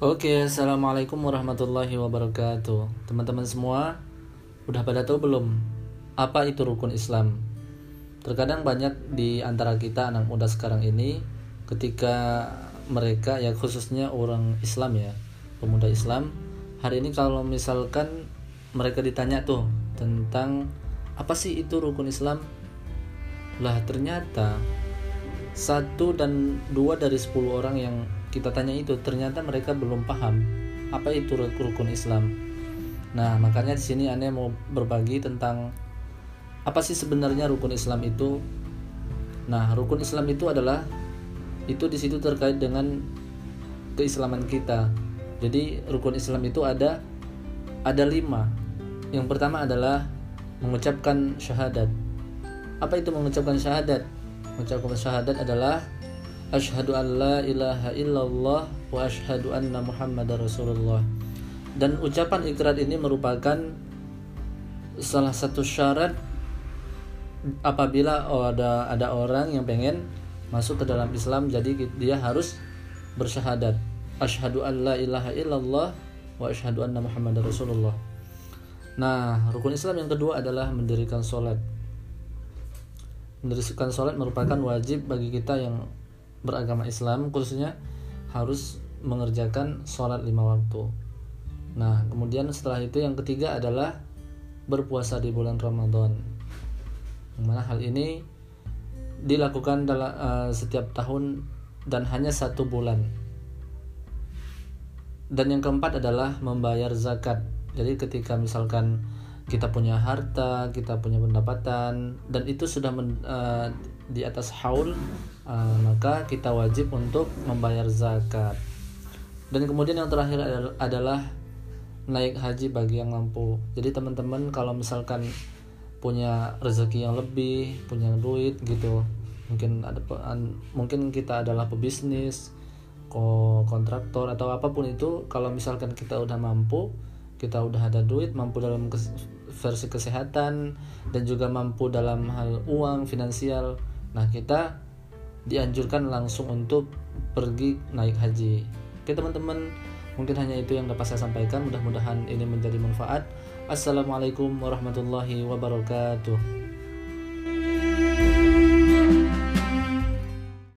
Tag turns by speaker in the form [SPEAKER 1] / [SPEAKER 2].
[SPEAKER 1] Oke, assalamualaikum warahmatullahi wabarakatuh. Teman-teman semua, udah pada tahu belum apa itu rukun Islam? Terkadang banyak di antara kita anak muda sekarang ini, ketika mereka ya khususnya orang Islam ya, pemuda Islam, hari ini kalau misalkan mereka ditanya tuh tentang apa sih itu rukun Islam, lah ternyata satu dan dua dari sepuluh orang yang kita tanya itu ternyata mereka belum paham apa itu rukun Islam. Nah, makanya di sini aneh mau berbagi tentang apa sih sebenarnya rukun Islam itu. Nah, rukun Islam itu adalah itu di situ terkait dengan keislaman kita. Jadi rukun Islam itu ada ada lima. Yang pertama adalah mengucapkan syahadat. Apa itu mengucapkan syahadat? Mengucapkan syahadat adalah Ashhadu an la ilaha illallah wa ashhadu anna muhammadar rasulullah. Dan ucapan ikrar ini merupakan salah satu syarat apabila ada ada orang yang pengen masuk ke dalam Islam jadi dia harus bersyahadat. Asyhadu an la ilaha illallah wa asyhadu anna muhammadar rasulullah. Nah rukun Islam yang kedua adalah mendirikan sholat. Mendirikan sholat merupakan wajib bagi kita yang beragama Islam khususnya harus mengerjakan sholat lima waktu. Nah, kemudian setelah itu yang ketiga adalah berpuasa di bulan Ramadan. Mana hal ini dilakukan dalam uh, setiap tahun dan hanya satu bulan. Dan yang keempat adalah membayar zakat. Jadi ketika misalkan kita punya harta, kita punya pendapatan, dan itu sudah men, uh, di atas haul uh, maka kita wajib untuk membayar zakat. Dan kemudian yang terakhir adalah naik haji bagi yang mampu. Jadi teman-teman kalau misalkan punya rezeki yang lebih punya duit gitu mungkin ada mungkin kita adalah pebisnis kontraktor atau apa pun itu kalau misalkan kita udah mampu kita udah ada duit mampu dalam versi kesehatan dan juga mampu dalam hal uang finansial Nah, kita dianjurkan langsung untuk pergi naik haji. Oke, teman-teman, mungkin hanya itu yang dapat saya sampaikan. Mudah-mudahan ini menjadi manfaat. Assalamualaikum warahmatullahi wabarakatuh.